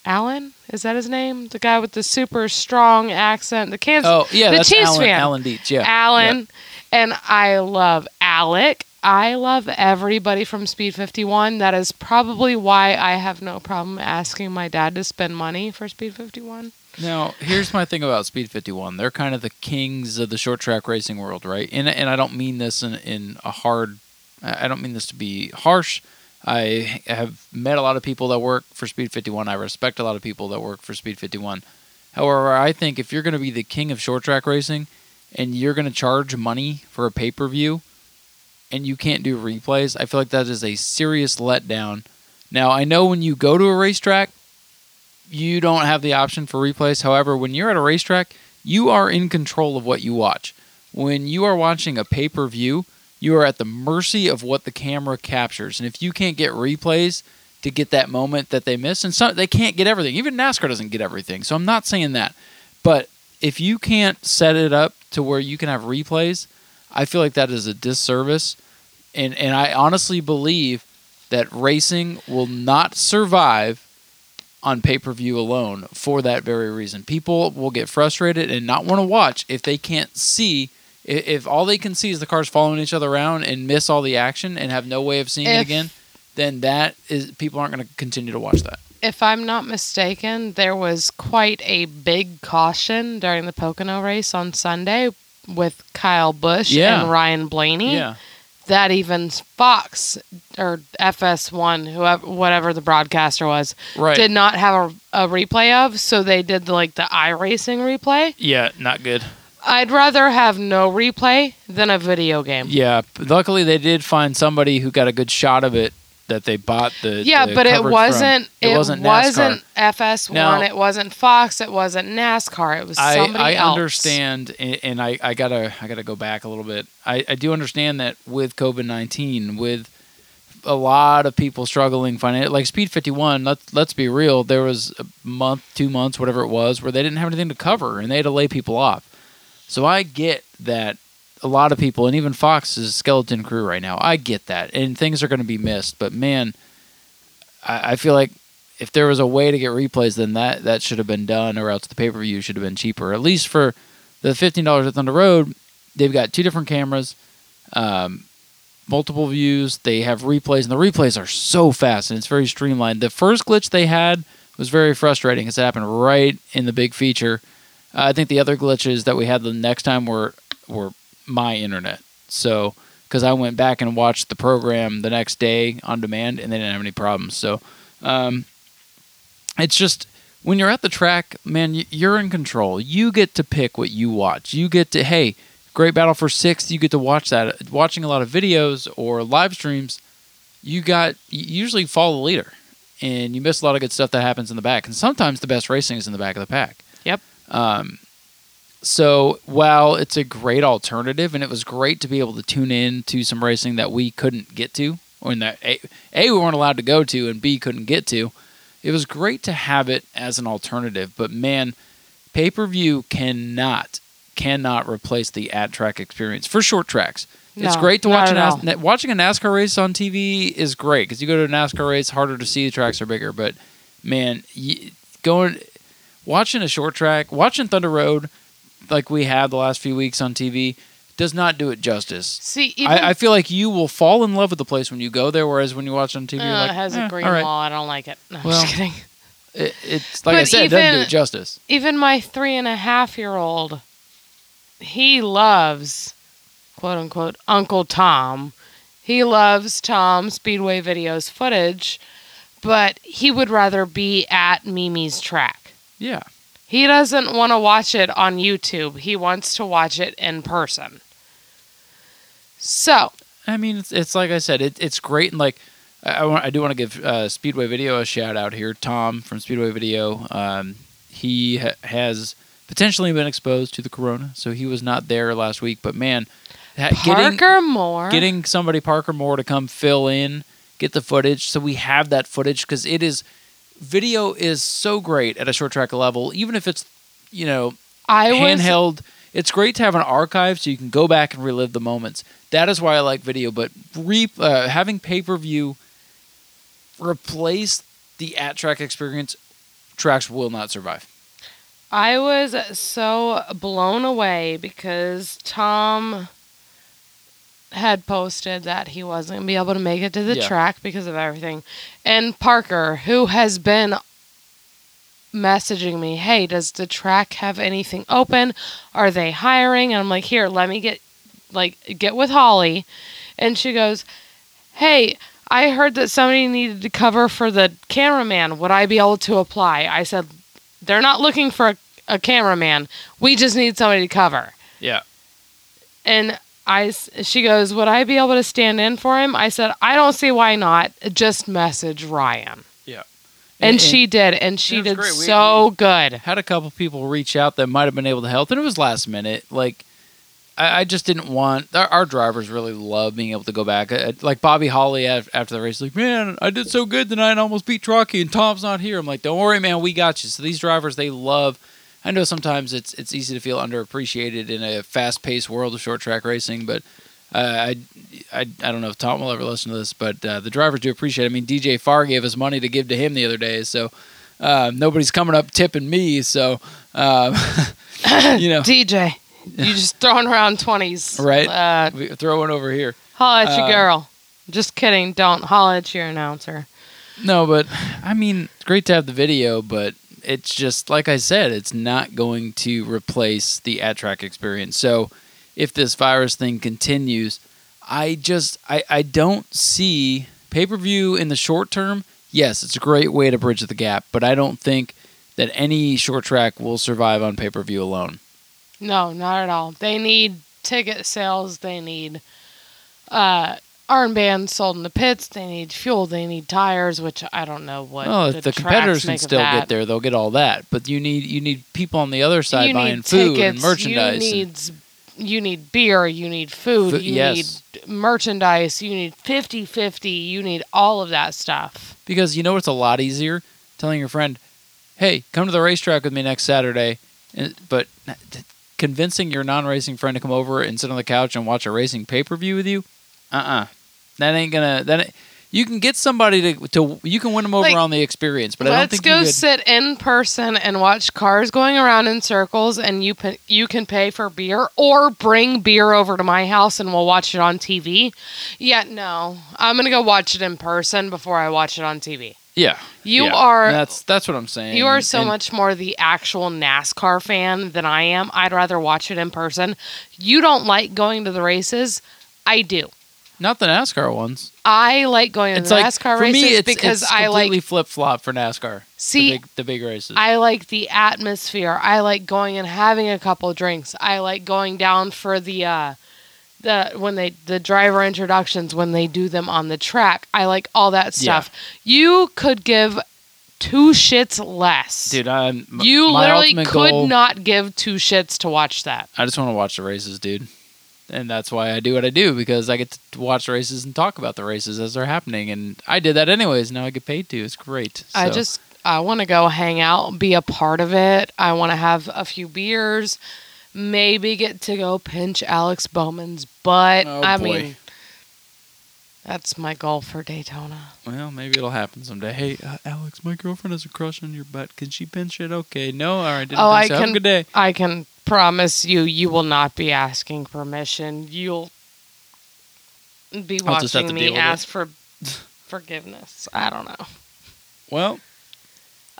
Alan is that his name? The guy with the super strong accent, the Kansas, Oh yeah, the that's Chiefs Alan, fan. Alan Dietz. Yeah, Alan, and I love Alec. I love everybody from Speed 51. That is probably why I have no problem asking my dad to spend money for Speed 51. Now, here's my thing about Speed 51. They're kind of the kings of the short track racing world, right? And and I don't mean this in in a hard I don't mean this to be harsh. I have met a lot of people that work for Speed 51. I respect a lot of people that work for Speed 51. However, I think if you're going to be the king of short track racing and you're going to charge money for a pay-per-view and you can't do replays, I feel like that is a serious letdown. Now, I know when you go to a racetrack, you don't have the option for replays. However, when you're at a racetrack, you are in control of what you watch. When you are watching a pay per view, you are at the mercy of what the camera captures. And if you can't get replays to get that moment that they miss, and some they can't get everything. Even NASCAR doesn't get everything. So I'm not saying that. But if you can't set it up to where you can have replays, I feel like that is a disservice. And and I honestly believe that racing will not survive on pay per view alone for that very reason. People will get frustrated and not want to watch if they can't see. I- If all they can see is the cars following each other around and miss all the action and have no way of seeing it again, then that is people aren't going to continue to watch that. If I'm not mistaken, there was quite a big caution during the Pocono race on Sunday with Kyle Busch Yeah. and Ryan Blaney. Yeah, that even Fox or FS1, whoever, whatever the broadcaster was, right. did not have a, a replay of. So they did the, like the iRacing replay. yeah, not good. I'd rather have no replay than a video game. Yeah, luckily they did find somebody who got a good shot of it that they bought the Yeah, the but it wasn't. It, wasn't NASCAR. FS1. Now- it wasn't Fox. It wasn't NASCAR. It was I, somebody I else. understand, and I, I gotta I gotta go back a little bit. I, I do understand that with COVID nineteen, with a lot of people struggling financially, like Speed Fifty One. Let's let's be real. There was a month, two months, whatever it was, where they didn't have anything to cover, and they had to lay people off. So I get that a lot of people, and even Fox is a skeleton crew right now. I get that, and things are going to be missed. But man, I, I feel like if there was a way to get replays, then that that should have been done, or else the pay per view should have been cheaper. At least for the fifteen dollars at Thunder Road, they've got two different cameras, um, multiple views. They have replays, and the replays are so fast and it's very streamlined. The first glitch they had was very frustrating. It's happened right in the big feature. I think the other glitches that we had the next time were were my internet. So because I went back and watched the program the next day on demand, and they didn't have any problems. So um, it's just when you're at the track, man, you're in control. You get to pick what you watch. You get to hey, Great Battle for Sixth. You get to watch that. Watching a lot of videos or live streams, you got you usually follow the leader, and you miss a lot of good stuff that happens in the back. And sometimes the best racing is in the back of the pack. Yep. Um, so while it's a great alternative, and it was great to be able to tune in to some racing that we couldn't get to, or in that a, a we weren't allowed to go to, and b couldn't get to, it was great to have it as an alternative. But man, pay per view cannot cannot replace the at track experience for short tracks. it's great to watch a. NAS- watching a NASCAR race on TV is great because you go to a NASCAR race, harder to see, the tracks are bigger. But man, y going watching a short track, watching Thunder Road, like we had the last few weeks on TV, does not do it justice. See, even I, I feel like you will fall in love with the place when you go there, whereas when you watch on TV, uh, you're like, it has "Eh, a green right." wall. I don't like it. No, I'm Well, just kidding. It, it's like I But said, it doesn't do it justice. even my three and a half year old, he loves, quote unquote, Uncle Tom. He loves Tom Speedway videos footage, but he would rather be at Mimi's track. Yeah, He doesn't want to watch it on YouTube. He wants to watch it in person. So, I mean, it's, it's like I said, it, it's great, and like I, I, want, I do want to give uh, Speedway Video a shout out here. Tom from Speedway Video, um, he ha- has potentially been exposed to the corona, so he was not there last week. But man, ha- getting Parker Moore. getting somebody Parker Moore to come fill in, get the footage, so we have that footage because it is video is so great at a short track level, even if it's you know I was handheld. It's great to have an archive so you can go back and relive the moments. That is why I like video. But re, uh, having pay per view replace the at track experience, tracks will not survive. I was so blown away because Tom had posted that he wasn't going to be able to make it to the Yeah. track because of everything. And Parker, who has been messaging me, "Hey, does the track have anything open? Are they hiring?" And I'm like, "Here, let me get like get with Holly." And she goes, "Hey, I heard that somebody needed to cover for the cameraman. Would I be able to apply?" I said, "They're not looking for a, a cameraman. We just need somebody to cover." Yeah. And I, s- she goes, "Would I be able to stand in for him?" I said, "I don't see why not. Just message Ryan." Yeah. And, she did, and she did great. We- so good. had a couple people reach out that might have been able to help, and it was last minute. Like, I, I just didn't want our, our drivers really love being able to go back. Uh, like Bobby Holly after the race, like, man, I did so good tonight, I almost beat Truckee, and Tom's not here. I'm like, don't worry, man, we got you. So these drivers, they love. I know sometimes it's it's easy to feel underappreciated in a fast paced world of short track racing, but. Uh, I, I, I don't know if Tom will ever listen to this, but uh, the drivers do appreciate it. I mean, DJ Farr gave us money to give to him the other day, so uh, nobody's coming up tipping me. So, um, *laughs* you know, *laughs* DJ, you just throwing around twenties, Right. Uh, we throw one over here. holla at your Uh, girl. Just kidding. Don't holla at your announcer. No, but I mean, it's great to have the video, but it's just like I said, it's not going to replace the at track experience. So, if this virus thing continues, I just I, I don't see pay per view in the short term. Yes, it's a great way to bridge the gap, but I don't think that any short track will survive on pay per view alone. No, not at all. They need ticket sales. They need uh, armbands sold in the pits. They need fuel. They need tires, which I don't know what. Oh, the the competitors can still get there, they'll get all that. But you need you need people on the other side you buying food tickets, and merchandise. You need s- you need beer. You need food. Fo- you yes. need merchandise. You need 50-50. You need all of that stuff. Because you know it's a lot easier telling your friend, "Hey, come to the racetrack with me next Saturday," but convincing your non-racing friend to come over and sit on the couch and watch a racing pay-per-view with you, uh-uh, that ain't gonna. That ain't, you can get somebody to to you can win them over Like, on the experience, but I don't Let's go you could. sit in person and watch cars going around in circles, and you you can pay for beer or bring beer over to my house and we'll watch it on TV. Yeah, no, I'm gonna go watch it in person before I watch it on TV. yeah, You yeah. are That's that's what I'm saying. you are so and- much more the actual NASCAR fan than I am. I'd rather watch it in person. You don't like going to the races. I do. Not the NASCAR ones. I like going to It's the like NASCAR for races me, it's, because it's I like completely flip flop for NASCAR. see the big, the big races. I like the atmosphere. I like going and having a couple drinks. I like going down for the uh the when they the driver introductions when they do them on the track. I like all that Yeah. stuff. You could give two shits less. Dude, I'm, you literally could goal- not give two shits to watch that. I just want to watch the races, dude. And that's why I do what I do because I get to watch races and talk about the races as they're happening. And I did that anyways. Now I get paid to. It's great. I just I want to go hang out, be a part of it. I want to have a few beers, maybe get to go pinch Alex Bowman's butt. Oh, I boy. mean, that's my goal for Daytona. well, maybe it'll happen someday. Hey, uh, Alex, my girlfriend has a crush on your butt. Can she pinch it? Okay. No. All right. Didn't Oh, I so. Have a can- good day. I can promise you, you will not be asking permission. You'll be I'll just have watching me with it. ask for forgiveness. I don't know. Well,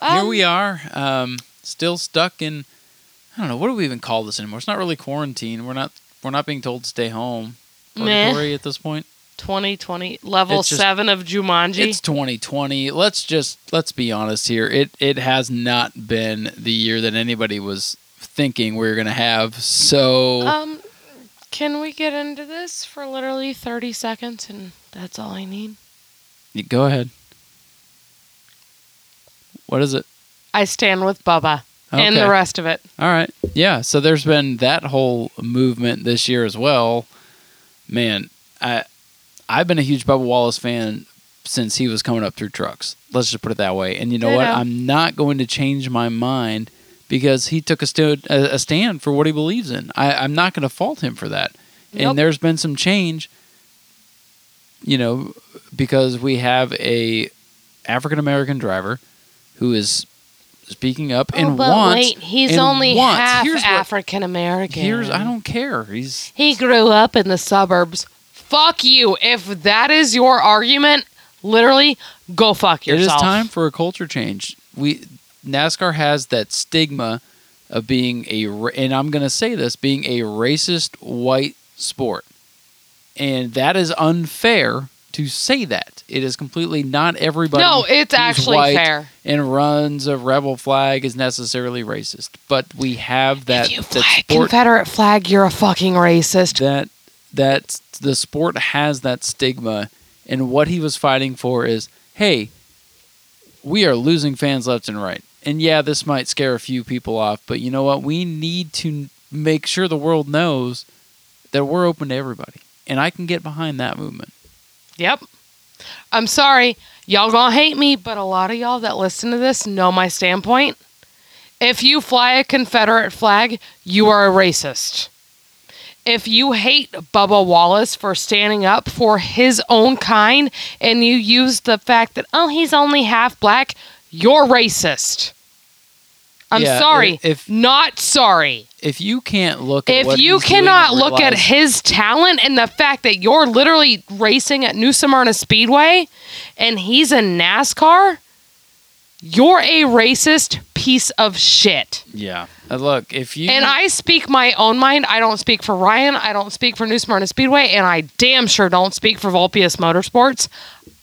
here Um, we are. Um, still stuck in. I don't know. What do we even call this anymore? It's not really quarantine. We're not. We're not being told to stay home. Meh. At this point. 2020 level just- seven of Jumanji. It's 2020. Let's just let's be honest here. It it has not been the year that anybody was thinking we were going to have. So um, Can we get into this for literally 30 seconds and that's all I need? You- Go ahead. What is it? I stand with Bubba and the rest of it. All right. Yeah. So there's been that whole movement this year as well. Man, I I've been a huge Bubba Wallace fan since he was coming up through trucks. Let's just put it that way. And you know what? I'm not going to change my mind because he took a, sto- a, stand for what he believes in. I, I'm not going to fault him for that. Nope. And there's been some change, you know, because we have a African American driver who is speaking up oh, and oh, but wants wait, he's and only wants- half African American. Here's I don't care. He's He grew up in the suburbs. Fuck you. If that is your argument, literally go fuck yourself. it is time for a culture change. We NASCAR has that stigma of being a and I'm going to say this being a racist white sport. And that is unfair to say that. It is completely not everybody No, it's actually fair. and runs a rebel flag is necessarily racist. But we have that if you that sport Confederate flag, you're a fucking racist. that that the sport has that stigma and what he was fighting for is hey we are losing fans left and right and yeah this might scare a few people off but you know what we need to make sure the world knows that we're open to everybody and i can get behind that movement Yep. I'm sorry. Y'all gonna hate me, but a lot of y'all that listen to this know my standpoint. If you fly a Confederate flag, you are a racist. If you hate Bubba Wallace for standing up for his own kind and you use the fact that, oh, he's only half black, you're racist. I'm Yeah, sorry. if- not sorry. if you can't look at If you cannot look at his talent and the fact that you're literally racing at New Smyrna Speedway and he's in NASCAR, you're a racist piece of shit. yeah Uh, look if you And I speak my own mind. I don't speak for Ryan. I don't speak for New Smyrna Speedway. And I damn sure don't speak for Vulpius Motorsports.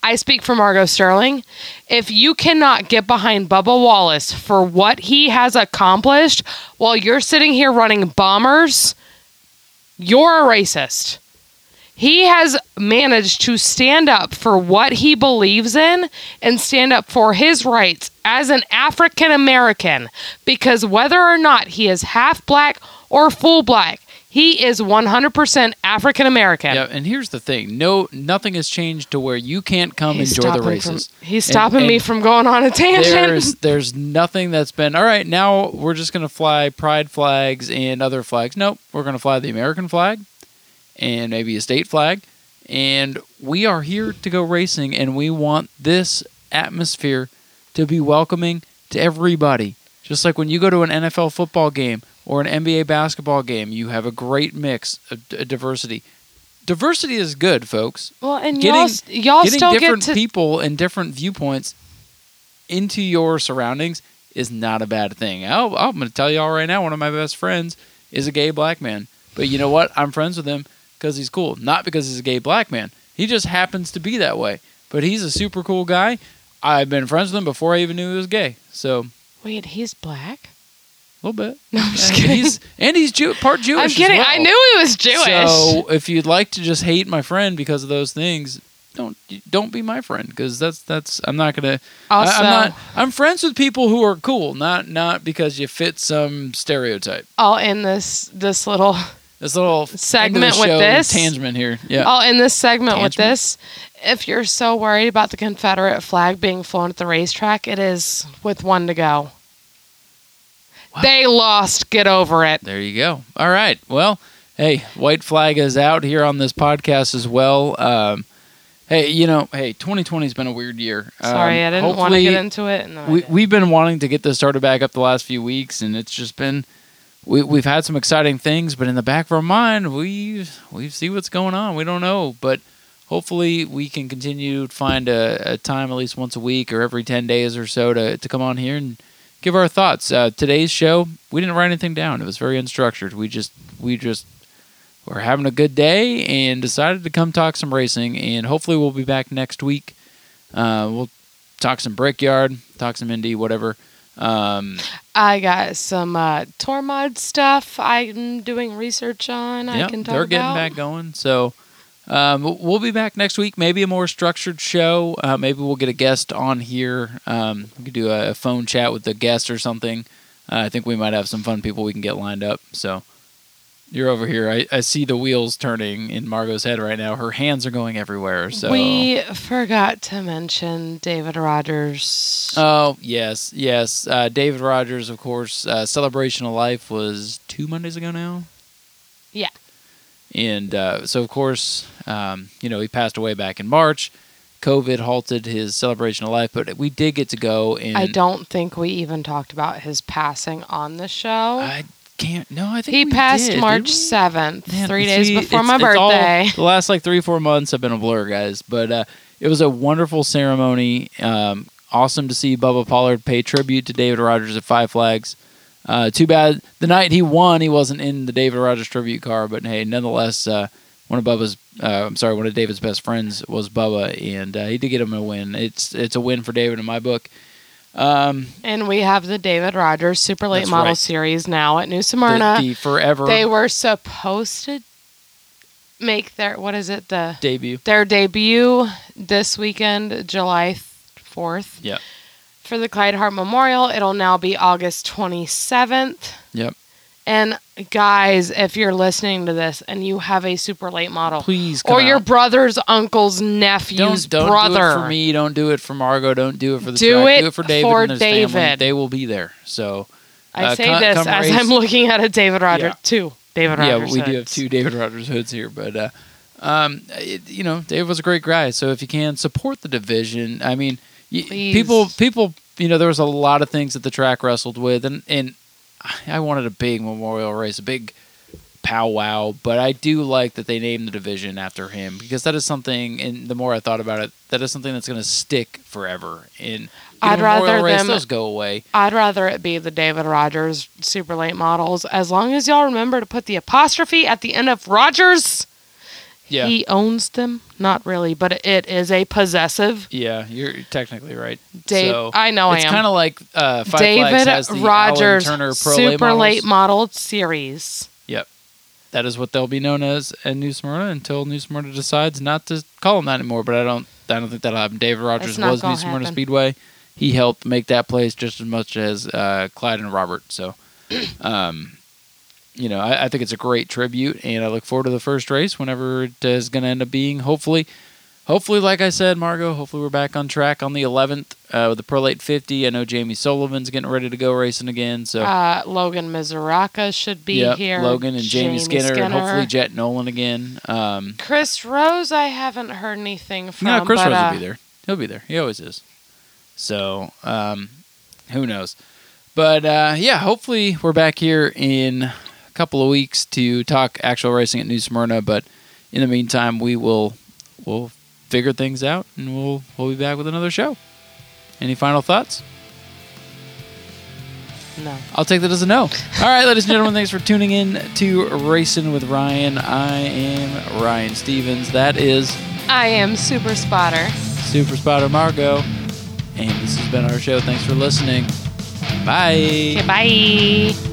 I speak for Margeaux Sterling. If you cannot get behind Bubba Wallace for what he has accomplished while you're sitting here running bombers, you're a racist. He has managed to stand up for what he believes in and stand up for his rights as an African American because whether or not he is half black or full black, he is 100% African American. yeah and here's the thing. No nothing has changed to where you can't come He's enjoy the races. From, he's And- stopping me and- from going on a tangent. there's *laughs* there's nothing that's been all right now we're just going to fly pride flags and other flags. Nope we're going to fly the american flag and maybe a state flag. And we are here to go racing and we want this atmosphere to be welcoming to everybody. Just like when you go to an nfl football game or an nba basketball game you have a great mix of d- diversity diversity is good folks well, and getting- y'all, y'all getting still different get to people and different viewpoints into your surroundings is not a bad thing. I'll, I'm going to tell y'all right now, one of my best friends is a gay black man. But you know what? I'm friends with him because he's cool, not because he's a gay black man. He just happens to be that way. But he's a super cool guy. I've been friends with him before I even knew he was gay. So Wait, he's black? A little bit. No, I'm just and kidding. he's and he's Jew- part Jewish. I'm kidding. well. I knew he was Jewish. So if you'd like to just hate my friend because of those things, don't don't be my friend because that's that's I'm not gonna. also, I, am not. I'm friends with people who are cool, not not because you fit some stereotype. I'll end this this little This little Segment end of the with this? tangent here. Yeah. I'll end this segment with this. If you're so worried about the Confederate flag being flown at the racetrack, it is with one to go. They lost. Get over it. There you go. All right. Well, hey, white flag is out here on this podcast as well. Um, hey, you know, hey, 2020's been a weird year. Sorry, Um, I didn't want to get into it. I we, we've been wanting to get this started back up the last few weeks, and it's just been we, we've had some exciting things, but in the back of our mind, we we see what's going on. We don't know, but hopefully we can continue to find a, a time at least once a week or every ten days or so to to come on here and give our thoughts. Uh, today's show, we didn't write anything down. It was very unstructured. We just we just were having a good day and decided to come talk some racing. And hopefully we'll be back next week. Uh, we'll talk some brickyard, talk some Indy, whatever. Um, I got some uh, Tormod stuff I'm doing research on. I can talk they're getting about. back going. So um, we'll be back next week. Maybe a more structured show. Uh, maybe we'll get a guest on here. Um, we could do a, phone chat with the guest or something. Uh, I think we might have some fun people we can get lined up. So you're over here. I, I see the wheels turning in Margeaux's head right now. Her hands are going everywhere. So We forgot to mention David Rogers. Oh yes, yes. Uh, David Rogers, of course. Uh, Celebration of Life was two Mondays ago now. Yeah. And uh, so, of course, um, you know, he passed away back in March. COVID halted his celebration of life, but we did get to go. And I don't think we even talked about his passing on the show. I can't. No, I think he we passed did, March 7th, Man, three days see, before it's- my it's all- birthday. the last like three, four months have been a blur, guys. But uh, it was a wonderful ceremony. Um, awesome to see Bubba Pollard pay tribute to David Rogers at Five Flags. Uh, too bad the night he won, he wasn't in the David Rogers tribute car. But hey, nonetheless, uh, one of Bubba's, uh, I'm sorry, one of David's best friends was Bubba, and uh, he did get him a win. It's it's a win for David in my book. Um, And we have the David Rogers Super Late Model right. Series now at New the, Smyrna. the forever they were supposed to make their what is it the debut. their debut this weekend, July fourth. Yep. For the Clyde Hart Memorial, it'll now be August twenty seventh. Yep. And guys, if you're listening to this and you have a super late model, Please, or your out. brother's uncle's nephew's don't, don't brother, do it for me. Don't do it for Margeaux. Don't do it for the Do track. it do it for David for and his family. David. They will be there. So I uh, say come- this come as race- I'm looking at a David Rogers Yeah. two David Rogers. yeah, we do have hoods. two David Rogers hoods here, but uh, um, it, you know, David was a great guy. So if you can support the division, I mean, Please. people, people, you know, there was a lot of things that the track wrestled with, and and I wanted a big memorial race, a big powwow, but I do like that they named the division after him because that is something. And the more I thought about it, that is something that's going to stick forever. and I'd rather them- those go away. I'd rather it be the David Rogers super late models, as long as y'all remember to put the apostrophe at the end of Rogers. Yeah, He owns them, not really, but it is a possessive. yeah, you're technically right. Dave, So, I know I am. it's kind of like uh, Five Flags David has the Rogers Alan Turner Pro super late model series. Yep, that is what they'll be known as in New Smyrna until New Smyrna decides not to call them that anymore. But I don't, I don't think that'll happen. David Rogers was New Smyrna happen. Speedway. He helped make that place just as much as uh, Clyde and Robert. So, *clears throat* um, you know, I, I think it's a great tribute, and I look forward to the first race whenever it is going to end up being. Hopefully, hopefully, like I said, Margeaux, Hopefully, we're back on track on the 11th uh, with the Pro Late 50. I know Jamie Sullivan's getting ready to go racing again. So. Uh, Logan Mizuraka should be Yep, here. Logan and Jamie, Skinner, and hopefully Jet Nolan again. Um, Chris Rose, I haven't heard anything from. no, Chris but, Rose uh, will be there. He'll be there. He always is. So, um, who knows? But uh, yeah, hopefully we're back here in couple of weeks to talk actual racing at New Smyrna. But in the meantime, we will we'll figure things out, and we'll we'll be back with another show. Any final thoughts? No. I'll take that as a no. All right, ladies and gentlemen, thanks for tuning in to Racing with Ryan. I am Ryan Stevens. That is I am Super Spotter. Super Spotter Margeaux. And this has been our show. Thanks for listening. Bye. Okay, bye.